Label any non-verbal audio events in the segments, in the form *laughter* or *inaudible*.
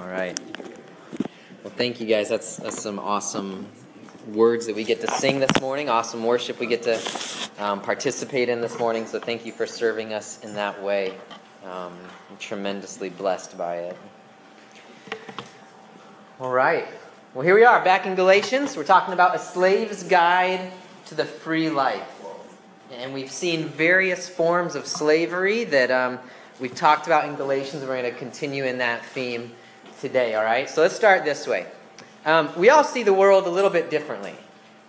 All right. Well, thank you guys. That's, that's some awesome words that we get to sing this morning, awesome worship we get to um, participate in this morning. So thank you for serving us in that way. Um, I'm tremendously blessed by it. All right. Well, here we are back in Galatians. We're talking about a slave's guide to the free life. And we've seen various forms of slavery that um, we've talked about in Galatians. We're going to continue in that theme today, all right? So let's start this way. Um, we all see the world a little bit differently,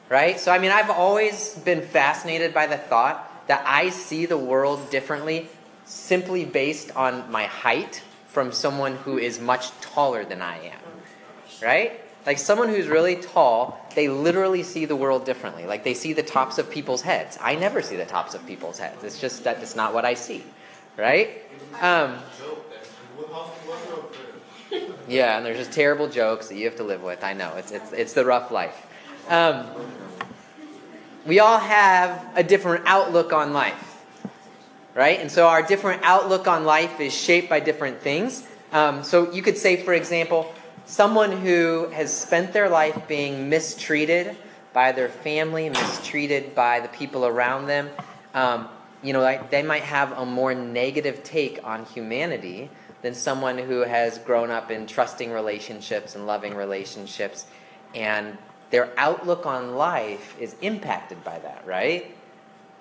right? So, I mean, I've always been fascinated by the thought that I see the world differently simply based on my height from someone who is much taller than I am, right? Like someone who's really tall, they literally see the world differently. Like they see the tops of people's heads. I never see the tops of people's heads. It's just that it's not what I see, right? Um, yeah, and there's just terrible jokes that you have to live with. I know it's it's it's the rough life. Um, we all have a different outlook on life, right? And so our different outlook on life is shaped by different things. Um, so you could say, for example, someone who has spent their life being mistreated by their family, mistreated by the people around them. Um, you know, they might have a more negative take on humanity than someone who has grown up in trusting relationships and loving relationships, and their outlook on life is impacted by that, right?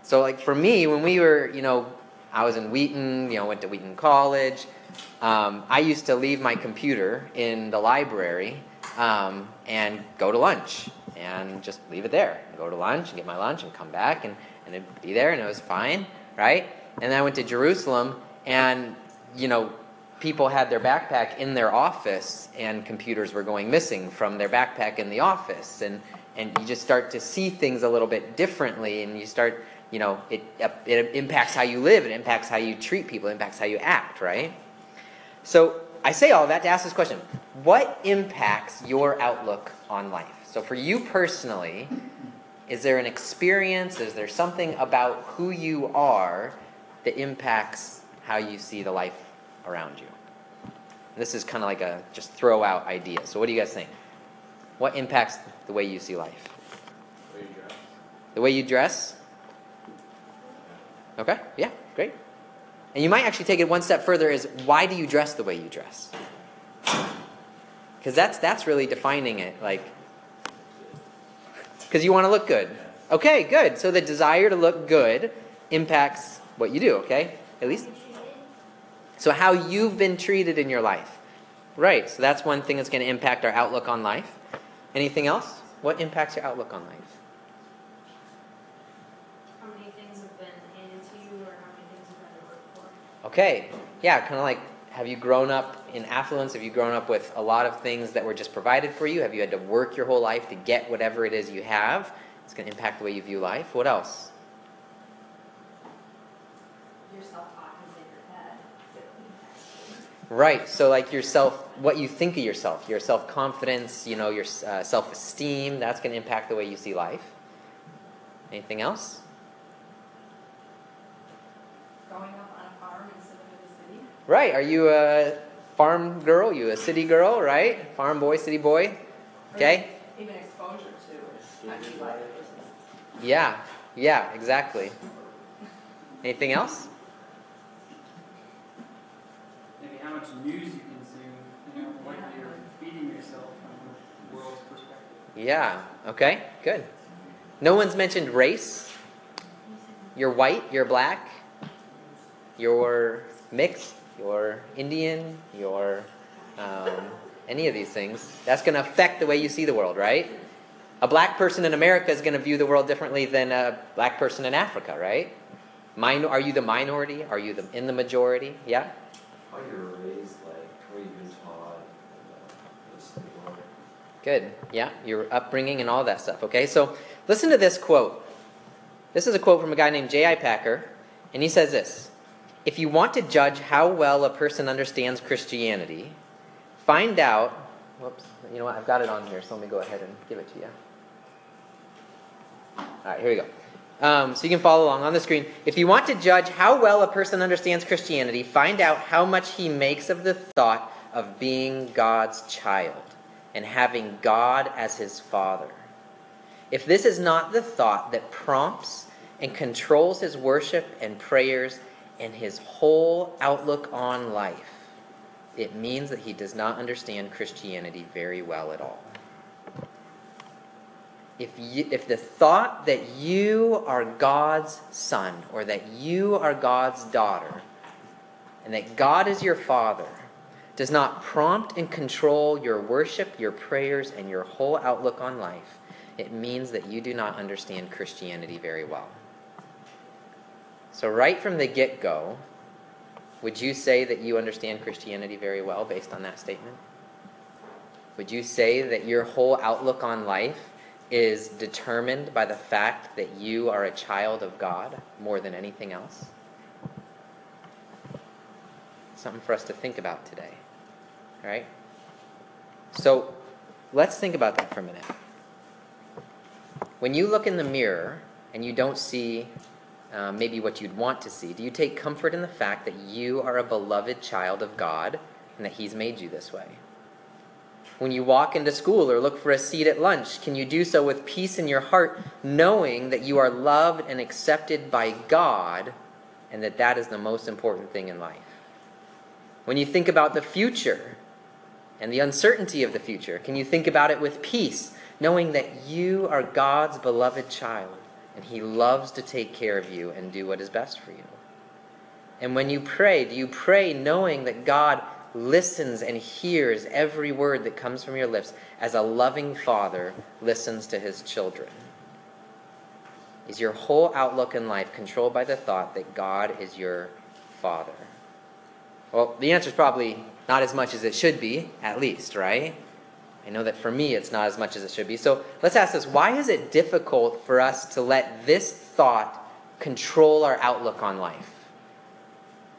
So, like for me, when we were, you know, I was in Wheaton, you know, went to Wheaton College. Um, I used to leave my computer in the library um, and go to lunch and just leave it there. Go to lunch and get my lunch and come back and, and it'd be there and it was fine, right? And then I went to Jerusalem and, you know, people had their backpack in their office and computers were going missing from their backpack in the office. And, and you just start to see things a little bit differently and you start, you know, it, it impacts how you live, it impacts how you treat people, it impacts how you act, right? So I say all that to ask this question What impacts your outlook on life? So for you personally, is there an experience, is there something about who you are that impacts how you see the life around you? This is kind of like a just throw out idea. So what do you guys think? What impacts the way you see life? The way you dress. The way you dress? Okay, yeah, great. And you might actually take it one step further is why do you dress the way you dress? Because that's that's really defining it. Like because you want to look good. Okay, good. So the desire to look good impacts what you do, okay? At least so how you've been treated in your life. Right. So that's one thing that's going to impact our outlook on life. Anything else? What impacts your outlook on life? How many things have been handed to you or how many things you've had to work for? Okay. Yeah, kind of like have you grown up in affluence? Have you grown up with a lot of things that were just provided for you? Have you had to work your whole life to get whatever it is you have? It's going to impact the way you view life. What else? Your self-talk is in your head. Right. So, like yourself, what you think of yourself, your self confidence, you know, your uh, self esteem, that's going to impact the way you see life. Anything else? growing up on a farm instead of in the city. Right. Are you a farm girl? You a city girl, right? Farm boy, city boy? Okay. Even exposure to life versus Yeah. Yeah, exactly. Anything else? maybe how much news you consume, you know, what you're feeding yourself from the world's perspective. Yeah. Okay. Good. No one's mentioned race. You're white, you're black, you're mixed, you're Indian, you're um, any of these things. That's going to affect the way you see the world, right? A black person in America is going to view the world differently than a black person in Africa, right? Minor, are you the minority? Are you the, in the majority? Yeah? How you're raised, like, what you've been taught, and, uh, this thing, or- Good. Yeah, your upbringing and all that stuff. Okay, so listen to this quote. This is a quote from a guy named J.I. Packer, and he says this If you want to judge how well a person understands Christianity, find out. Whoops, you know what? I've got it on here, so let me go ahead and give it to you. All right, here we go. Um, so you can follow along on the screen. If you want to judge how well a person understands Christianity, find out how much he makes of the thought of being God's child and having God as his father. If this is not the thought that prompts and controls his worship and prayers and his whole outlook on life, it means that he does not understand Christianity very well at all. If, you, if the thought that you are God's son or that you are God's daughter and that God is your father does not prompt and control your worship, your prayers, and your whole outlook on life, it means that you do not understand Christianity very well. So, right from the get go, would you say that you understand Christianity very well based on that statement? Would you say that your whole outlook on life is determined by the fact that you are a child of God more than anything else? Something for us to think about today. Right? So, let's think about that for a minute. When you look in the mirror and you don't see uh, maybe what you'd want to see, do you take comfort in the fact that you are a beloved child of God and that He's made you this way? When you walk into school or look for a seat at lunch, can you do so with peace in your heart, knowing that you are loved and accepted by God and that that is the most important thing in life? When you think about the future and the uncertainty of the future, can you think about it with peace, knowing that you are God's beloved child and He loves to take care of you and do what is best for you? And when you pray, do you pray knowing that God listens and hears every word that comes from your lips as a loving father listens to his children? Is your whole outlook in life controlled by the thought that God is your father? Well, the answer is probably not as much as it should be, at least, right? I know that for me it's not as much as it should be. So let's ask this why is it difficult for us to let this thought control our outlook on life?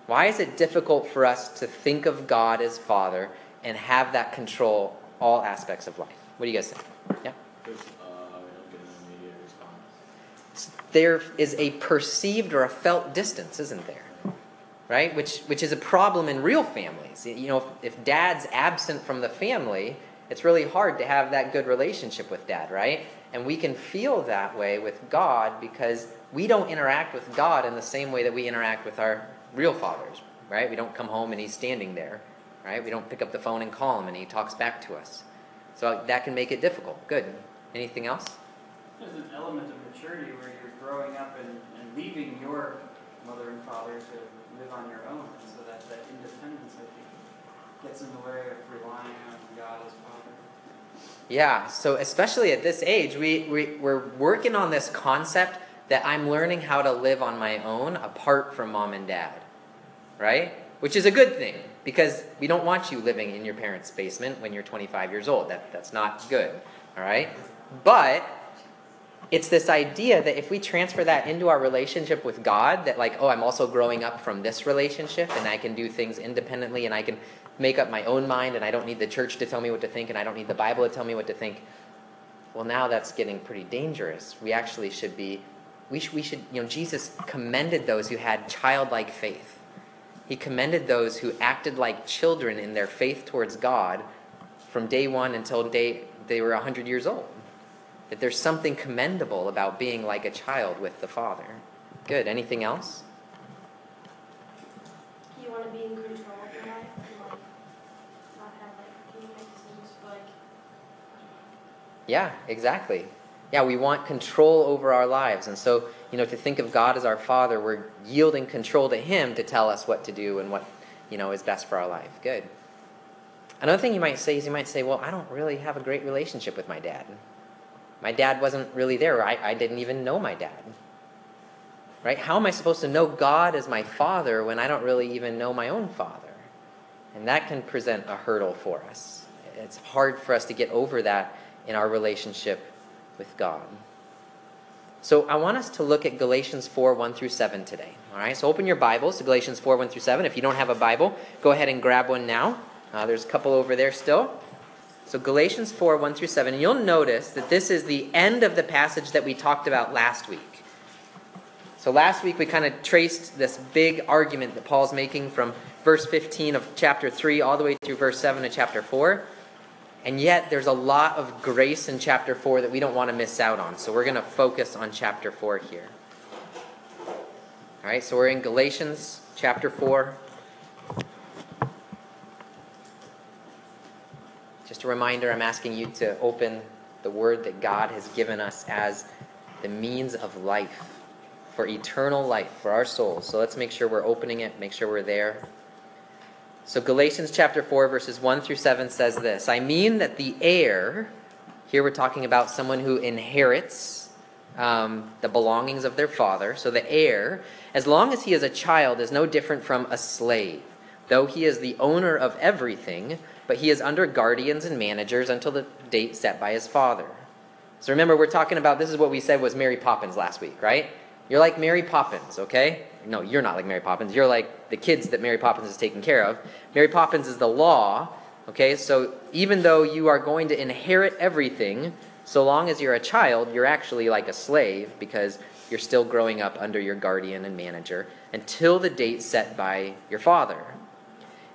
Why is it difficult for us to think of God as Father and have that control all aspects of life? What do you guys think? Yeah? Uh, we don't get an immediate response. There is a perceived or a felt distance, isn't there? Right? Which, which is a problem in real families. You know, if, if dad's absent from the family, it's really hard to have that good relationship with dad, right? And we can feel that way with God because we don't interact with God in the same way that we interact with our real fathers, right? We don't come home and he's standing there, right? We don't pick up the phone and call him and he talks back to us. So that can make it difficult. Good. Anything else? There's an element of maturity where you're growing up and, and leaving your mother and father to live on your own. And so that, that independence, I think, gets in the way of relying on God as Father. Yeah, so especially at this age, we, we, we're working on this concept that I'm learning how to live on my own apart from mom and dad, right? Which is a good thing because we don't want you living in your parents' basement when you're 25 years old. That, that's not good, all right? But it's this idea that if we transfer that into our relationship with God, that like, oh, I'm also growing up from this relationship and I can do things independently and I can make up my own mind and I don't need the church to tell me what to think and I don't need the Bible to tell me what to think. Well, now that's getting pretty dangerous. We actually should be, we, sh- we should, you know, Jesus commended those who had childlike faith. He commended those who acted like children in their faith towards God from day one until day they were 100 years old. That there's something commendable about being like a child with the Father. Good. Anything else? You want to be in control of your life and like not have like decisions like Yeah, exactly. Yeah, we want control over our lives. And so, you know, to think of God as our Father, we're yielding control to Him to tell us what to do and what, you know, is best for our life. Good. Another thing you might say is you might say, well, I don't really have a great relationship with my dad. My dad wasn't really there. I, I didn't even know my dad. Right? How am I supposed to know God as my father when I don't really even know my own father? And that can present a hurdle for us. It's hard for us to get over that in our relationship with God. So I want us to look at Galatians 4 1 through 7 today. All right, so open your Bibles to Galatians 4 1 through 7. If you don't have a Bible, go ahead and grab one now. Uh, there's a couple over there still. So Galatians 4 1 through 7. And you'll notice that this is the end of the passage that we talked about last week. So last week we kind of traced this big argument that Paul's making from verse 15 of chapter 3 all the way through verse 7 of chapter 4. And yet, there's a lot of grace in chapter 4 that we don't want to miss out on. So, we're going to focus on chapter 4 here. All right, so we're in Galatians chapter 4. Just a reminder I'm asking you to open the word that God has given us as the means of life, for eternal life, for our souls. So let's make sure we're opening it, make sure we're there. So Galatians chapter 4, verses 1 through 7 says this I mean that the heir, here we're talking about someone who inherits um, the belongings of their father. So the heir, as long as he is a child, is no different from a slave, though he is the owner of everything but he is under guardians and managers until the date set by his father. So remember, we're talking about this is what we said was Mary Poppins last week, right? You're like Mary Poppins, okay? No, you're not like Mary Poppins. You're like the kids that Mary Poppins is taking care of. Mary Poppins is the law, okay? So even though you are going to inherit everything, so long as you're a child, you're actually like a slave because you're still growing up under your guardian and manager until the date set by your father.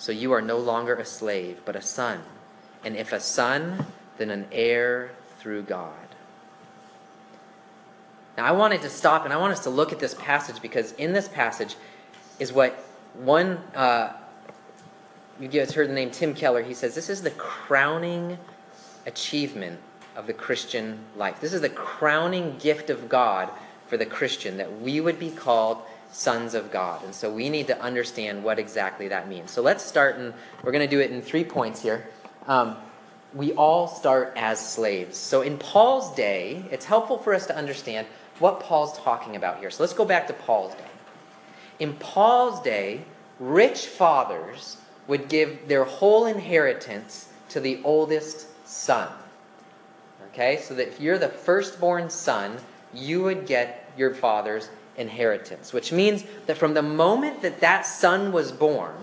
So you are no longer a slave, but a son. And if a son, then an heir through God. Now, I wanted to stop and I want us to look at this passage because in this passage is what one, uh, you guys heard the name Tim Keller, he says this is the crowning achievement of the Christian life. This is the crowning gift of God for the Christian that we would be called sons of God. And so we need to understand what exactly that means. So let's start, and we're going to do it in three points here. Um, we all start as slaves. So in Paul's day, it's helpful for us to understand what Paul's talking about here. So let's go back to Paul's day. In Paul's day, rich fathers would give their whole inheritance to the oldest son. Okay, so that if you're the firstborn son, you would get your father's inheritance, which means that from the moment that that son was born,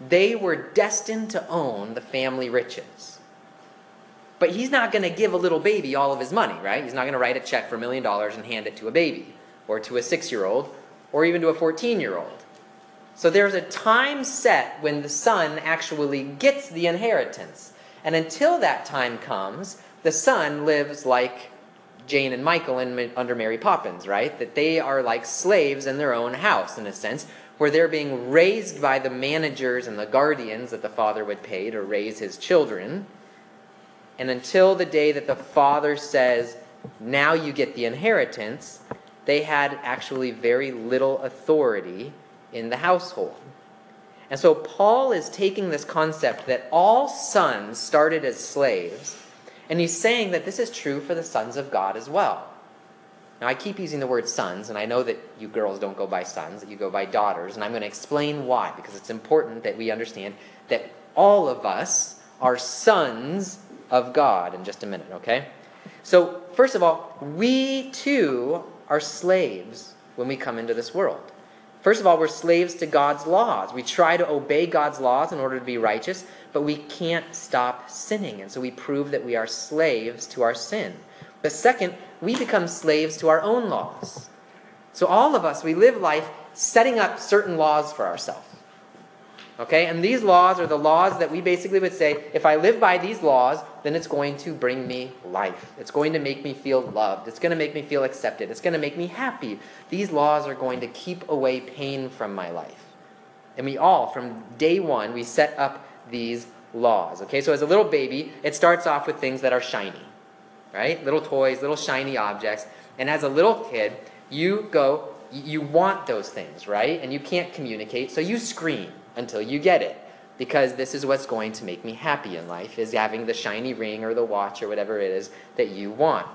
they were destined to own the family riches. But he's not going to give a little baby all of his money, right? He's not going to write a check for a million dollars and hand it to a baby, or to a six year old, or even to a 14 year old. So there's a time set when the son actually gets the inheritance. And until that time comes, the son lives like Jane and Michael in, under Mary Poppins, right? That they are like slaves in their own house, in a sense, where they're being raised by the managers and the guardians that the father would pay to raise his children. And until the day that the father says, now you get the inheritance, they had actually very little authority in the household. And so Paul is taking this concept that all sons started as slaves and he's saying that this is true for the sons of God as well. Now, I keep using the word sons, and I know that you girls don't go by sons, that you go by daughters, and I'm going to explain why, because it's important that we understand that all of us are sons of God in just a minute, okay? So, first of all, we too are slaves when we come into this world. First of all, we're slaves to God's laws. We try to obey God's laws in order to be righteous, but we can't stop sinning. And so we prove that we are slaves to our sin. But second, we become slaves to our own laws. So all of us, we live life setting up certain laws for ourselves. Okay? And these laws are the laws that we basically would say if I live by these laws, then it's going to bring me life. It's going to make me feel loved. It's going to make me feel accepted. It's going to make me happy. These laws are going to keep away pain from my life. And we all, from day one, we set up these laws. Okay? So as a little baby, it starts off with things that are shiny. Right? Little toys, little shiny objects. And as a little kid, you go, you want those things, right? And you can't communicate, so you scream until you get it because this is what's going to make me happy in life is having the shiny ring or the watch or whatever it is that you want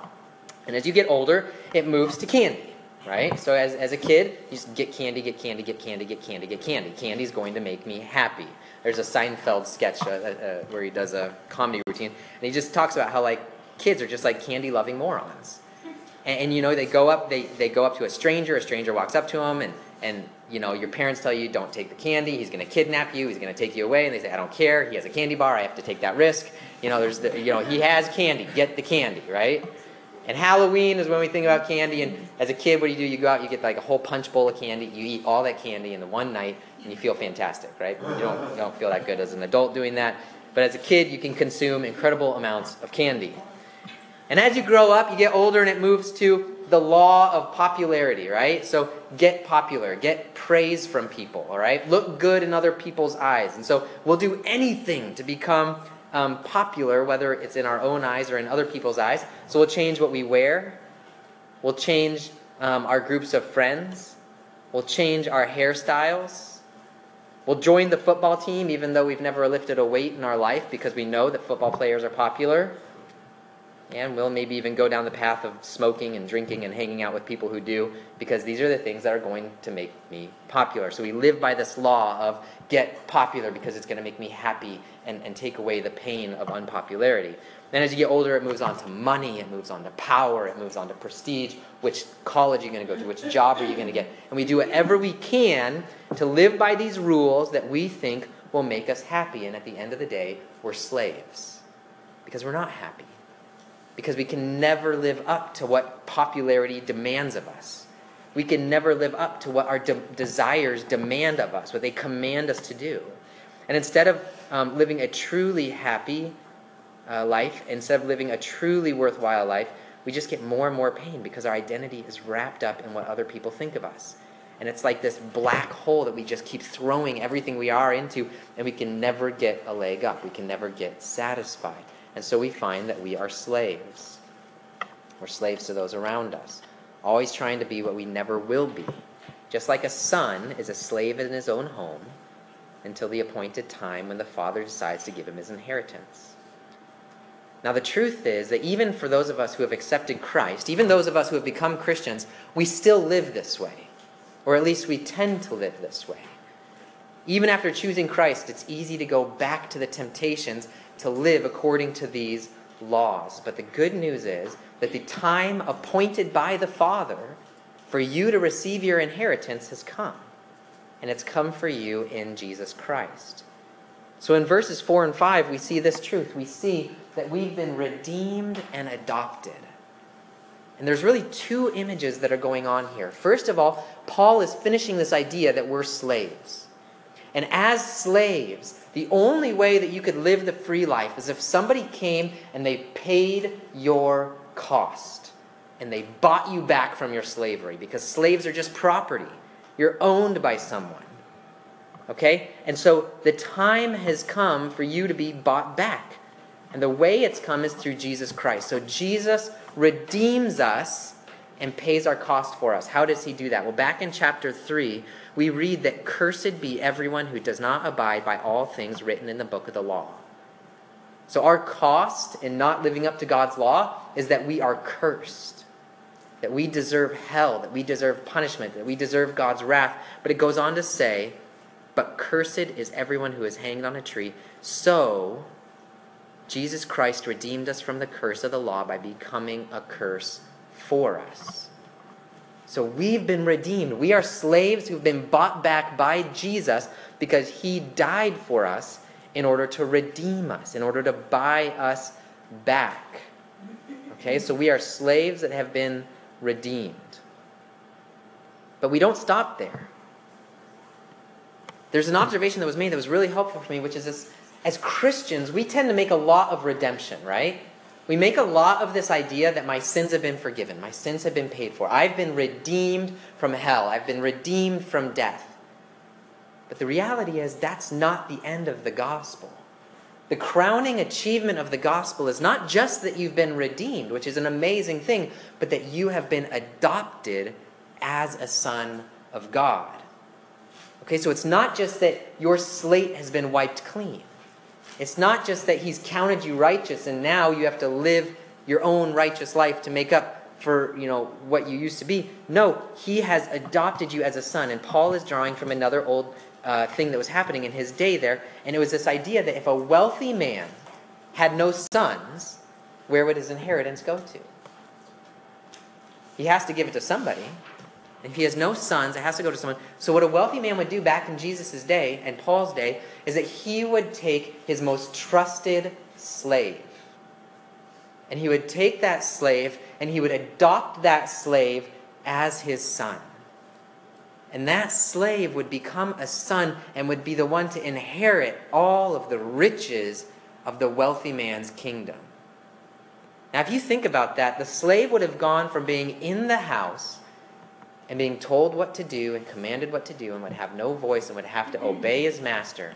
and as you get older it moves to candy right so as, as a kid you just get candy get candy get candy get candy get candy Candy's going to make me happy there's a Seinfeld sketch uh, uh, where he does a comedy routine, and he just talks about how like kids are just like candy loving morons. And, and, you know, they go up, they, they go up to a stranger, a stranger walks up to them, and, and you know, your parents tell you, don't take the candy, he's going to kidnap you, he's going to take you away, and they say, I don't care, he has a candy bar, I have to take that risk. You know, there's the, you know, he has candy, get the candy, right? And Halloween is when we think about candy, and as a kid, what do you do? You go out, you get like a whole punch bowl of candy, you eat all that candy in the one night, and you feel fantastic, right? You don't, you don't feel that good as an adult doing that, but as a kid, you can consume incredible amounts of candy. And as you grow up, you get older, and it moves to the law of popularity, right? So get popular, get praise from people, all right? Look good in other people's eyes. And so we'll do anything to become um, popular, whether it's in our own eyes or in other people's eyes. So we'll change what we wear, we'll change um, our groups of friends, we'll change our hairstyles. We'll join the football team even though we've never lifted a weight in our life because we know that football players are popular. And we'll maybe even go down the path of smoking and drinking and hanging out with people who do, because these are the things that are going to make me popular. So we live by this law of get popular because it's going to make me happy and, and take away the pain of unpopularity. Then as you get older, it moves on to money, it moves on to power, it moves on to prestige. Which college are you going to go to? Which job are you going to get? And we do whatever we can to live by these rules that we think will make us happy. And at the end of the day, we're slaves because we're not happy because we can never live up to what popularity demands of us. We can never live up to what our de- desires demand of us, what they command us to do. And instead of um, living a truly happy uh, life, instead of living a truly worthwhile life, we just get more and more pain because our identity is wrapped up in what other people think of us. And it's like this black hole that we just keep throwing everything we are into, and we can never get a leg up. We can never get satisfied. And so we find that we are slaves. We're slaves to those around us, always trying to be what we never will be. Just like a son is a slave in his own home until the appointed time when the father decides to give him his inheritance. Now, the truth is that even for those of us who have accepted Christ, even those of us who have become Christians, we still live this way. Or at least we tend to live this way. Even after choosing Christ, it's easy to go back to the temptations to live according to these laws. But the good news is that the time appointed by the Father for you to receive your inheritance has come. And it's come for you in Jesus Christ. So in verses 4 and 5, we see this truth. We see that we've been redeemed and adopted. And there's really two images that are going on here. First of all, Paul is finishing this idea that we're slaves. And as slaves, the only way that you could live the free life is if somebody came and they paid your cost and they bought you back from your slavery because slaves are just property. You're owned by someone. Okay? And so the time has come for you to be bought back. And the way it's come is through Jesus Christ. So Jesus redeems us and pays our cost for us. How does he do that? Well, back in chapter 3, we read that cursed be everyone who does not abide by all things written in the book of the law. So, our cost in not living up to God's law is that we are cursed, that we deserve hell, that we deserve punishment, that we deserve God's wrath. But it goes on to say, But cursed is everyone who is hanged on a tree. So, Jesus Christ redeemed us from the curse of the law by becoming a curse for us. So we've been redeemed. We are slaves who've been bought back by Jesus because he died for us in order to redeem us, in order to buy us back. Okay, so we are slaves that have been redeemed. But we don't stop there. There's an observation that was made that was really helpful for me, which is this as Christians, we tend to make a lot of redemption, right? We make a lot of this idea that my sins have been forgiven, my sins have been paid for. I've been redeemed from hell, I've been redeemed from death. But the reality is, that's not the end of the gospel. The crowning achievement of the gospel is not just that you've been redeemed, which is an amazing thing, but that you have been adopted as a son of God. Okay, so it's not just that your slate has been wiped clean. It's not just that he's counted you righteous and now you have to live your own righteous life to make up for you know what you used to be no he has adopted you as a son and paul is drawing from another old uh, thing that was happening in his day there, and it was this idea that if a wealthy man had no sons, where would his inheritance go to? He has to give it to somebody. If he has no sons, it has to go to someone. So, what a wealthy man would do back in Jesus' day and Paul's day is that he would take his most trusted slave. And he would take that slave and he would adopt that slave as his son. And that slave would become a son and would be the one to inherit all of the riches of the wealthy man's kingdom. Now, if you think about that, the slave would have gone from being in the house and being told what to do and commanded what to do and would have no voice and would have to obey his master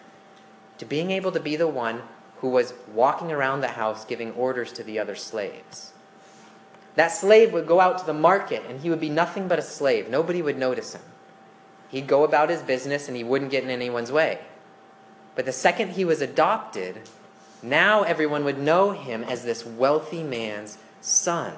to being able to be the one who was walking around the house giving orders to the other slaves. That slave would go out to the market and he would be nothing but a slave. Nobody would notice him. He'd go about his business and he wouldn't get in anyone's way. But the second he was adopted, now everyone would know him as this wealthy man's son.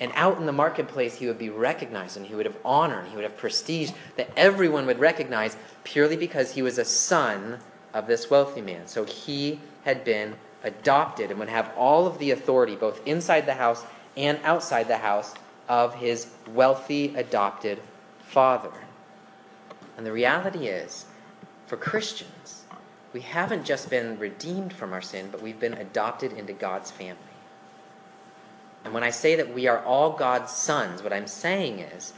And out in the marketplace, he would be recognized and he would have honor and he would have prestige that everyone would recognize purely because he was a son of this wealthy man. So he had been adopted and would have all of the authority, both inside the house and outside the house, of his wealthy adopted father. And the reality is, for Christians, we haven't just been redeemed from our sin, but we've been adopted into God's family. And when I say that we are all God's sons, what I'm saying is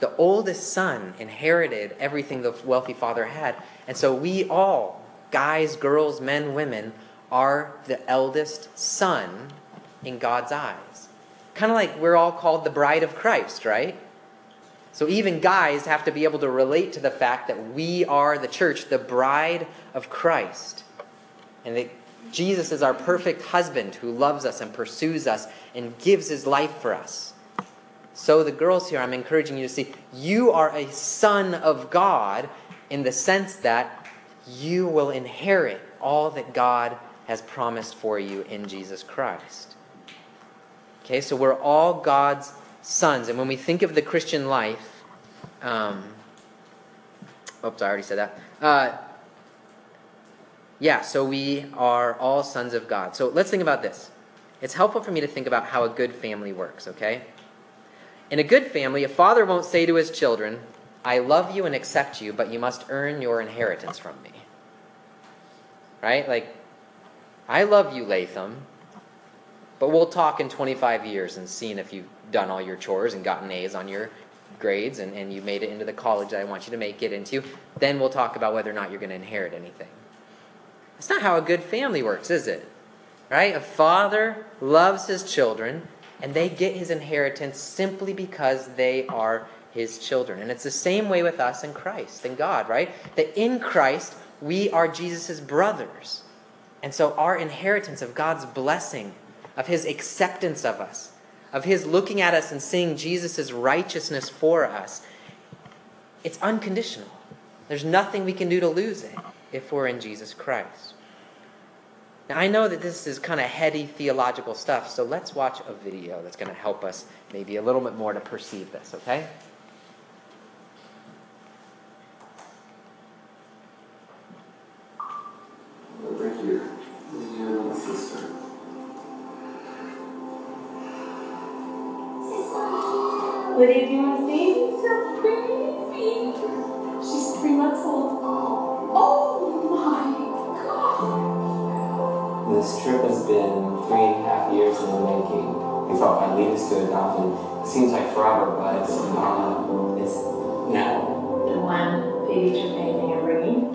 the oldest son inherited everything the wealthy father had. And so we all, guys, girls, men, women, are the eldest son in God's eyes. Kind of like we're all called the bride of Christ, right? So even guys have to be able to relate to the fact that we are the church, the bride of Christ. And that Jesus is our perfect husband who loves us and pursues us and gives his life for us. So, the girls here, I'm encouraging you to see you are a son of God in the sense that you will inherit all that God has promised for you in Jesus Christ. Okay, so we're all God's sons. And when we think of the Christian life, um, oops, I already said that. Uh, yeah, so we are all sons of God. So let's think about this. It's helpful for me to think about how a good family works, okay? In a good family, a father won't say to his children, I love you and accept you, but you must earn your inheritance from me. Right? Like, I love you, Latham, but we'll talk in 25 years and seeing if you've done all your chores and gotten A's on your grades and, and you made it into the college that I want you to make it into. Then we'll talk about whether or not you're going to inherit anything. That's not how a good family works, is it? Right? A father loves his children and they get his inheritance simply because they are his children. And it's the same way with us in Christ and God, right? That in Christ, we are Jesus' brothers. And so our inheritance of God's blessing, of his acceptance of us, of his looking at us and seeing Jesus' righteousness for us, it's unconditional. There's nothing we can do to lose it if we're in Jesus Christ. Now, I know that this is kind of heady theological stuff, so let's watch a video that's going to help us maybe a little bit more to perceive this, okay? Over here, your little sister. What did you want to see? This trip has been three and a half years in the making. We thought I'd lead us to adopt, and it seems like forever, but it's uh, it's now. The one baby trip anything I'm bringing.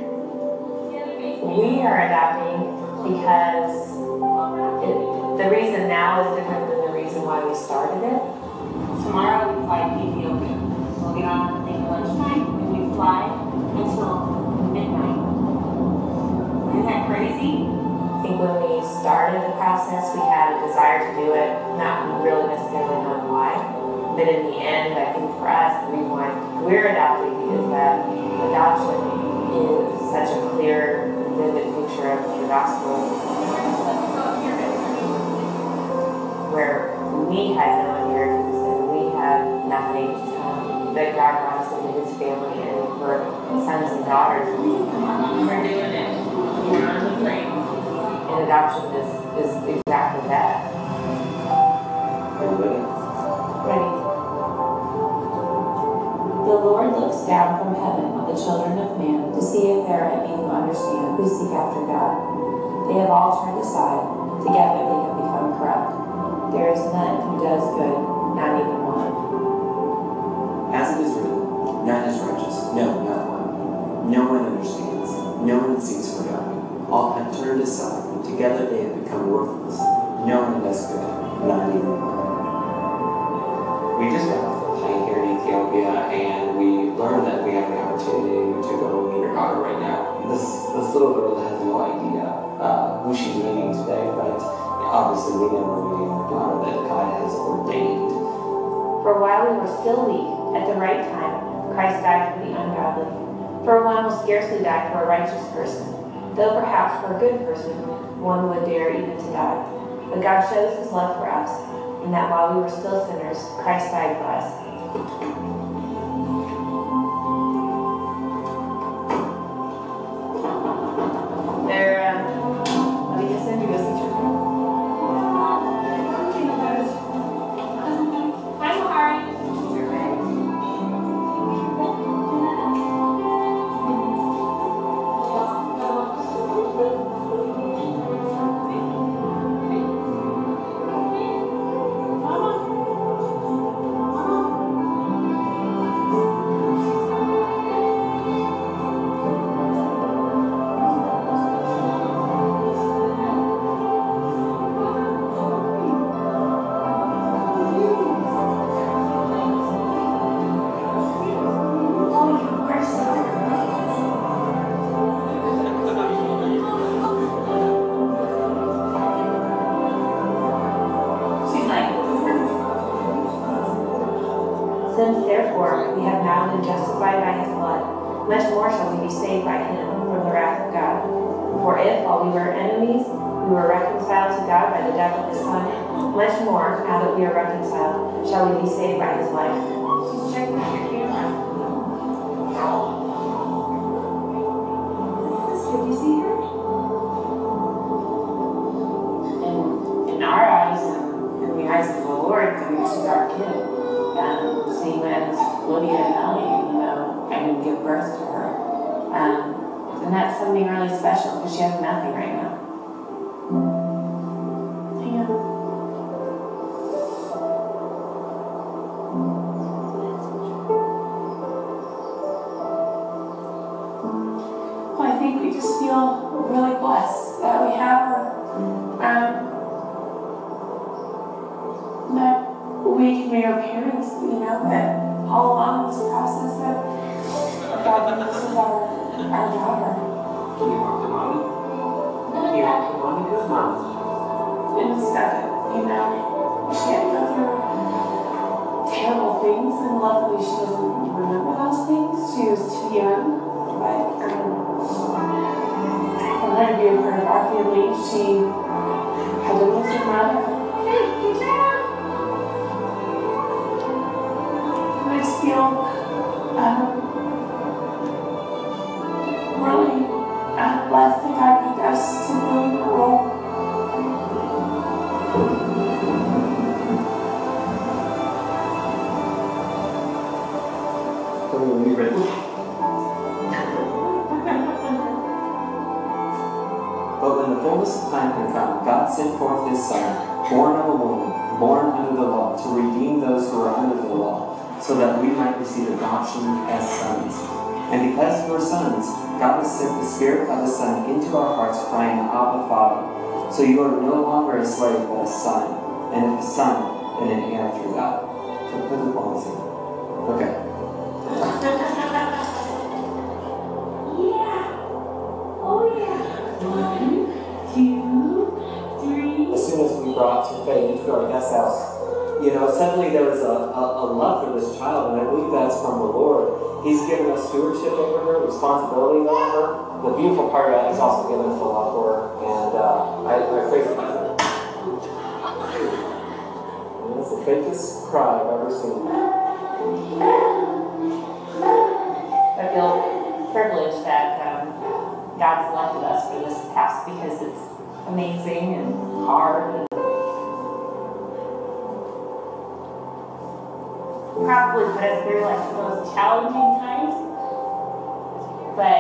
We are adopting because it, the reason now is different than the reason why we started it. Tomorrow we fly to Ethiopia. We'll get on the thing lunchtime and we fly until midnight. Isn't that crazy? Think when we started the process, we had a desire to do it, not really necessarily knowing why. But in the end, I think for us, the reason why we're adopting is that adoption is such a clear, vivid picture of the gospel where we had no inheritance and we have nothing, that God brought us into his family and we're sons and daughters. We're doing it. We're on the train. And adoption is, is exactly that. Are you ready? Ready? The Lord looks down from heaven on the children of man to see if there are any who understand, who seek after God. They have all turned aside. Together they have become corrupt. There is none who does good, not even one. As it is written, none is righteous, no, not one. No one understands, no one seeks for God. All have turned aside, and together they have become worthless. No one does good, not even one. We just got off the plane here in Ethiopia, and we learned that we have the opportunity to go meet our daughter right now. This this little girl has no idea uh, who she's meeting today, but obviously we know we're meeting our daughter that God has ordained. For while we were still weak, at the right time, Christ died for the ungodly. For one will scarcely die for a righteous person, though perhaps for a good person one would dare even to die. But God shows his love for us, in that while we were still sinners, Christ died for us. Therefore we have now been justified by his blood, much more shall we be saved by him from the wrath of God. For if, while we were enemies, we were reconciled to God by the death of his Son, much more, now that we are reconciled, shall we be saved by his life. Checking out your camera. Lydia and Ellie, you know, didn't give birth to her. Um, and that's something really special because she has nothing right now. Luckily she doesn't remember those things. She was too young, but um, for her to be a part of our family, she had to lose her mother. His Son, born of a woman, born under the law, to redeem those who are under the law, so that we might receive adoption as sons. And because we're sons, God has sent the Spirit of the Son into our hearts, crying, Abba, Father. So you are no longer a slave, but a son. And if a son, then an heir through God. So put the phones in. Okay. *laughs* go to house. You know, suddenly there was a, a, a, love for this child, and I believe that's from the Lord. He's given us stewardship over her, responsibility over her. The beautiful part of that, He's also given us a love for her, and uh, I, I praise Him. That's the faintest cry I've ever seen. I feel privileged that um, God's us for this task because it's amazing and hard. Probably put us through like the most challenging times, but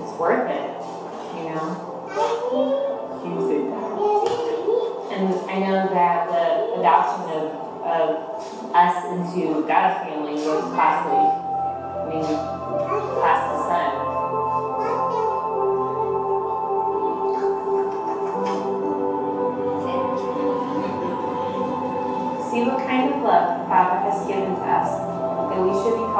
it's worth it, you know. You say that? And I know that the adoption of, of us into God's family was costly. I mean, cost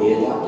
none. He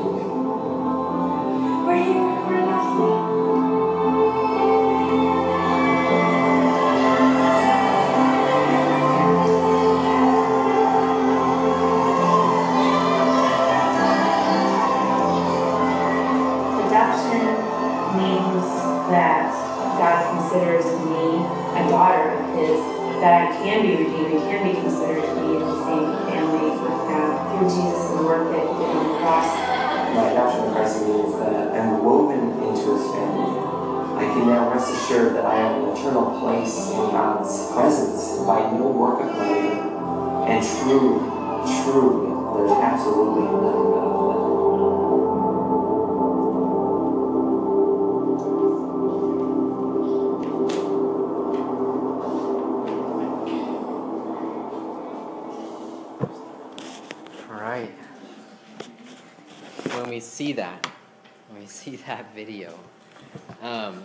All right. When we see that, when we *laughs* see that video, um,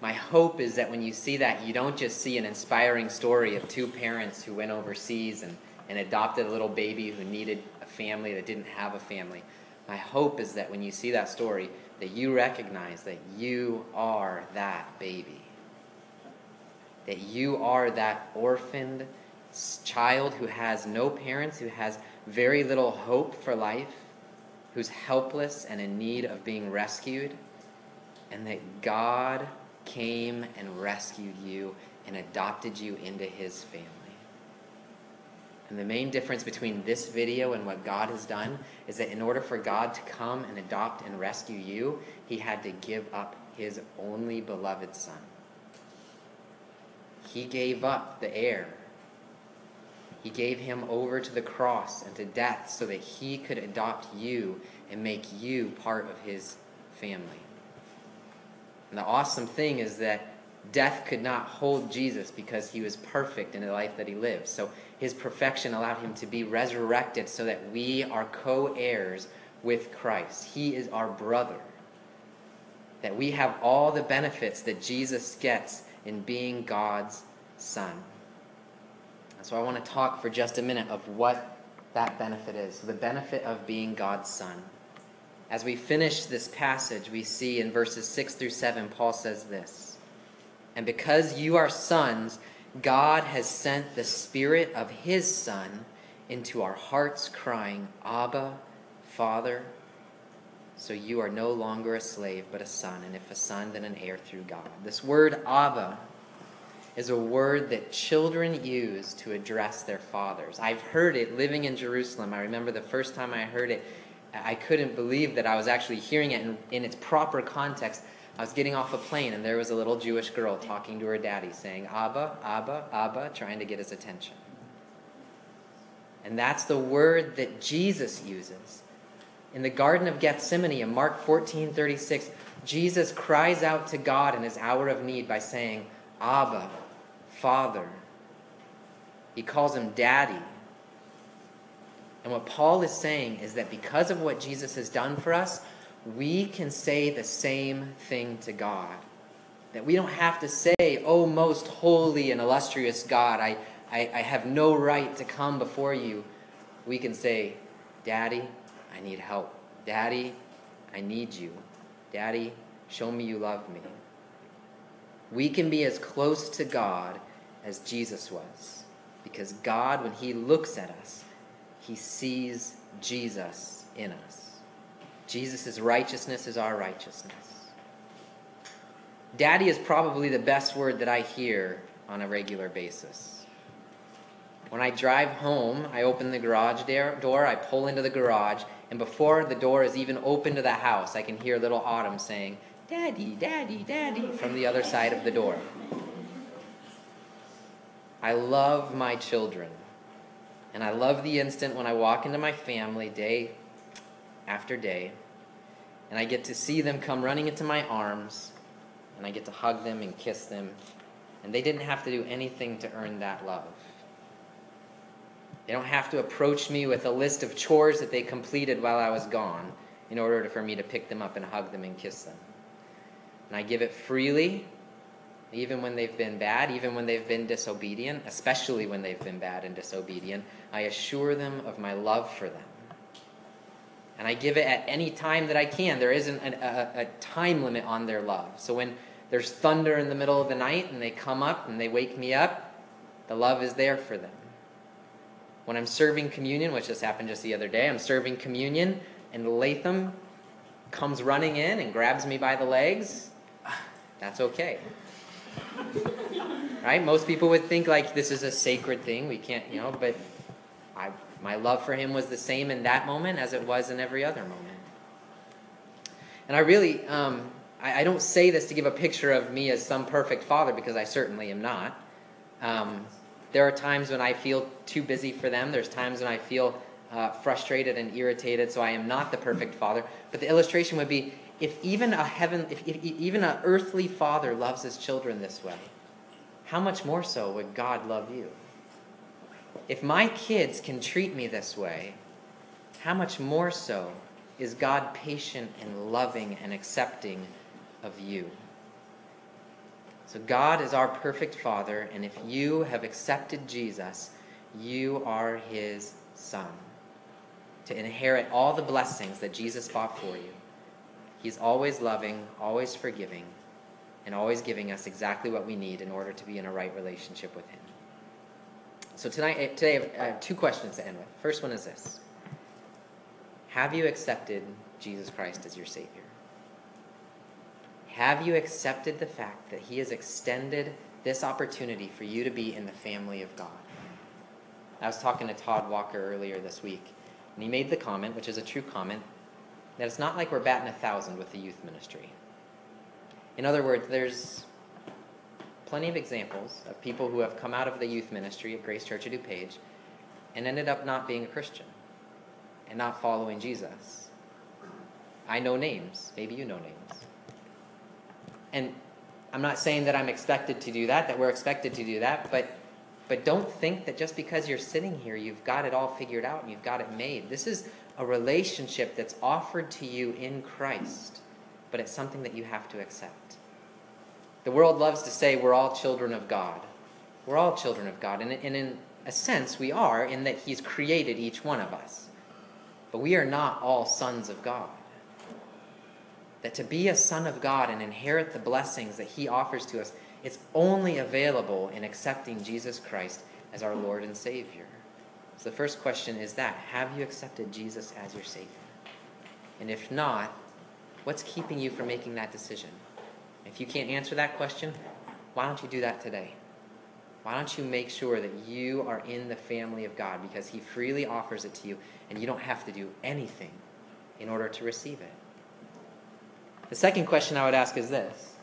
my hope is that when you see that, you don't just see an inspiring story of two parents who went overseas and, and adopted a little baby who needed a family that didn't have a family. My hope is that when you see that story, that you recognize that you are that baby. That you are that orphaned child who has no parents, who has very little hope for life, who's helpless and in need of being rescued, and that God came and rescued you and adopted you into his family. And the main difference between this video and what God has done is that in order for God to come and adopt and rescue you, he had to give up his only beloved son. He gave up the heir. He gave him over to the cross and to death so that he could adopt you and make you part of his family. And the awesome thing is that death could not hold Jesus because he was perfect in the life that he lived. So his perfection allowed him to be resurrected so that we are co heirs with Christ. He is our brother. That we have all the benefits that Jesus gets in being God's son. So I want to talk for just a minute of what that benefit is So the benefit of being God's son. As we finish this passage, we see in verses 6 through 7, Paul says this And because you are sons, God has sent the Spirit of His Son into our hearts, crying, Abba, Father. So you are no longer a slave, but a son, and if a son, then an heir through God. This word, Abba, is a word that children use to address their fathers. I've heard it living in Jerusalem. I remember the first time I heard it, I couldn't believe that I was actually hearing it in, in its proper context. I was getting off a plane, and there was a little Jewish girl talking to her daddy, saying, Abba, Abba, Abba, trying to get his attention. And that's the word that Jesus uses. In the Garden of Gethsemane in Mark 14 36, Jesus cries out to God in his hour of need by saying, Abba, Father. He calls him Daddy. And what Paul is saying is that because of what Jesus has done for us, we can say the same thing to God. That we don't have to say, Oh, most holy and illustrious God, I, I, I have no right to come before you. We can say, Daddy, I need help. Daddy, I need you. Daddy, show me you love me. We can be as close to God as Jesus was. Because God, when He looks at us, He sees Jesus in us. Jesus' righteousness is our righteousness. Daddy is probably the best word that I hear on a regular basis. When I drive home, I open the garage door, I pull into the garage, and before the door is even open to the house, I can hear little Autumn saying, Daddy, Daddy, Daddy, from the other side of the door. I love my children. And I love the instant when I walk into my family day after day, and I get to see them come running into my arms, and I get to hug them and kiss them, and they didn't have to do anything to earn that love. They don't have to approach me with a list of chores that they completed while I was gone in order for me to pick them up and hug them and kiss them. And I give it freely even when they've been bad, even when they've been disobedient, especially when they've been bad and disobedient, I assure them of my love for them. And I give it at any time that I can. There isn't an, a, a time limit on their love. So when there's thunder in the middle of the night and they come up and they wake me up, the love is there for them. When I'm serving communion, which just happened just the other day, I'm serving communion and Latham comes running in and grabs me by the legs. That's okay. Right? Most people would think like this is a sacred thing. We can't, you know, but I, my love for him was the same in that moment as it was in every other moment. And I really, um, I, I, don't say this to give a picture of me as some perfect father because I certainly am not. Um, there are times when I feel too busy for them. There's times when I feel uh, frustrated and irritated, so I am not the perfect father. But the illustration would be if even a heaven, if, if even an earthly father loves his children this way, how much more so would God love you? If my kids can treat me this way, how much more so is God patient and loving and accepting of you? So, God is our perfect Father, and if you have accepted Jesus, you are His Son to inherit all the blessings that Jesus bought for you. He's always loving, always forgiving, and always giving us exactly what we need in order to be in a right relationship with Him. So tonight, eh, today, I have two questions to end with. First one is this: Have you accepted Jesus Christ as your Savior? Have you accepted the fact that He has extended this opportunity for you to be in the family of God? I was talking to Todd Walker earlier this week, and he made the comment, which is a true comment, that it's not like we're batting a thousand with the youth ministry. In other words, there's plenty of examples of people who have come out of the youth ministry at Grace Church of DuPage and ended up not being a Christian and not following Jesus. I know names. Maybe you know names. And I'm not saying that I'm expected to do that, that we're expected to do that, but but don't think that just because you're sitting here, you've got it all figured out and you've got it made. This is a relationship that's offered to you in Christ, but it's something that you have to accept. The world loves to say we're all children of God. We're all children of God. And, in a sense, we are, in that He's created each one of us. But we are not all sons of God. That to be a son of God and inherit the blessings that He offers to us, it's only available in accepting Jesus Christ as our Lord and Savior. So the first question is that Have you accepted Jesus as your Savior? And if not, what's keeping you from making that decision? If you can't answer that question, why don't you do that today? Why don't you make sure that you are in the family of God because He freely offers it to you and you don't have to do anything in order to receive it? The second question I would ask is this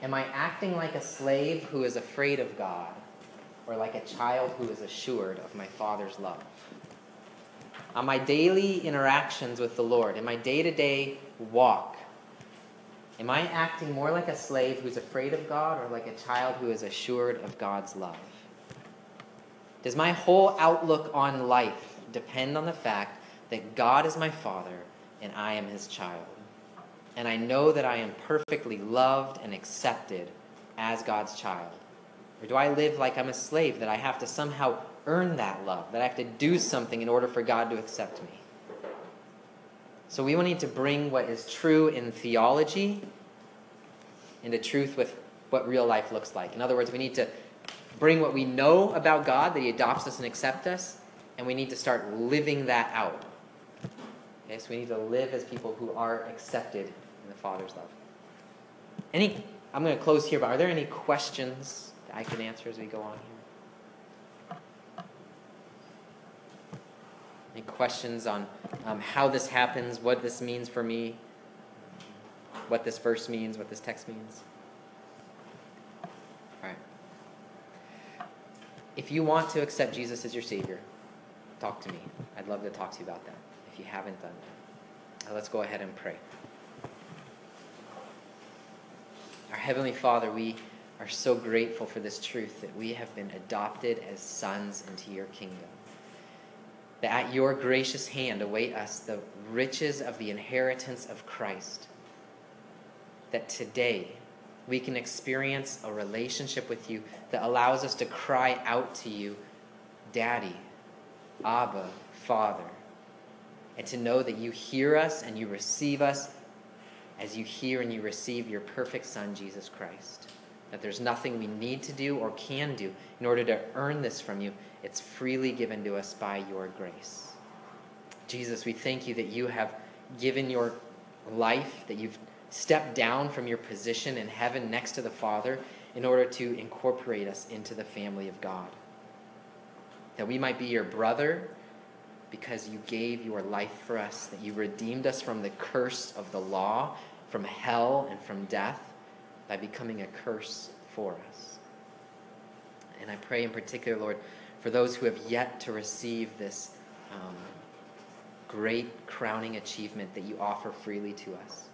Am I acting like a slave who is afraid of God or like a child who is assured of my Father's love? On my daily interactions with the Lord, in my day to day walk, am I acting more like a slave who's afraid of God or like a child who is assured of God's love? Does my whole outlook on life depend on the fact that God is my Father and I am his child. And I know that I am perfectly loved and accepted as God's child. Or do I live like I'm a slave, that I have to somehow earn that love, that I have to do something in order for God to accept me? So we will need to bring what is true in theology into truth with what real life looks like. In other words, we need to bring what we know about God, that He adopts us and accepts us, and we need to start living that out. Okay, so we need to live as people who are accepted in the Father's love. Any, I'm going to close here, but are there any questions I can answer as we go on here? Any questions on um, how this happens, what this means for me, what this verse means, what this text means? All right. If you want to accept Jesus as your Savior, talk to me. I'd love to talk to you about that if you haven't done that. Now let's go ahead and pray. Our Heavenly Father, we are so grateful for this truth that we have been adopted as sons into your kingdom. That at your gracious hand await us the riches of the inheritance of Christ. That today we can experience a relationship with you that allows us to cry out to you, Daddy, Abba, Father, and to know that you hear us and you receive us as you hear and you receive your perfect Son, Jesus Christ. That there's nothing we need to do or can do in order to earn this from you. It's freely given to us by your grace. Jesus, we thank you that you have given your life, that you've stepped down from your position in heaven next to the Father in order to incorporate us into the family of God. That we might be your brother because you gave your life for us, that you redeemed us from the curse of the law, from hell, and from death by becoming a curse for us. And I pray in particular, Lord, for those who have yet to receive this um, great crowning achievement that you offer freely to us.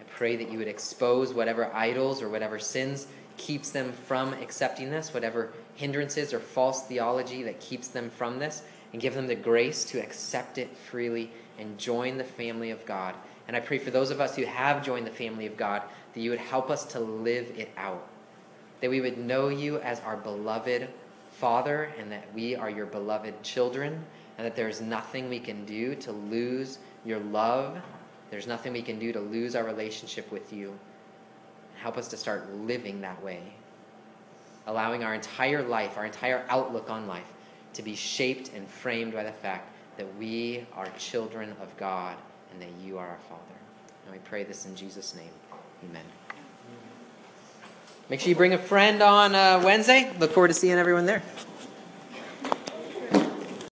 I pray that you would expose whatever idols or whatever sins keeps them from accepting this, whatever hindrances or false theology that keeps them from this, and give them the grace to accept it freely and join the family of God. And I pray for those of us who have joined the family of God that you would help us to live it out. That we would know you as our beloved Father and that we are your beloved children and that there's nothing we can do to lose your love. There's nothing we can do to lose our relationship with you. Help us to start living that way, allowing our entire life, our entire outlook on life, to be shaped and framed by the fact that we are children of God and that you are our Father. And we pray this in Jesus' name. Amen. Make sure you bring a friend on uh, Wednesday. Look forward to seeing everyone there.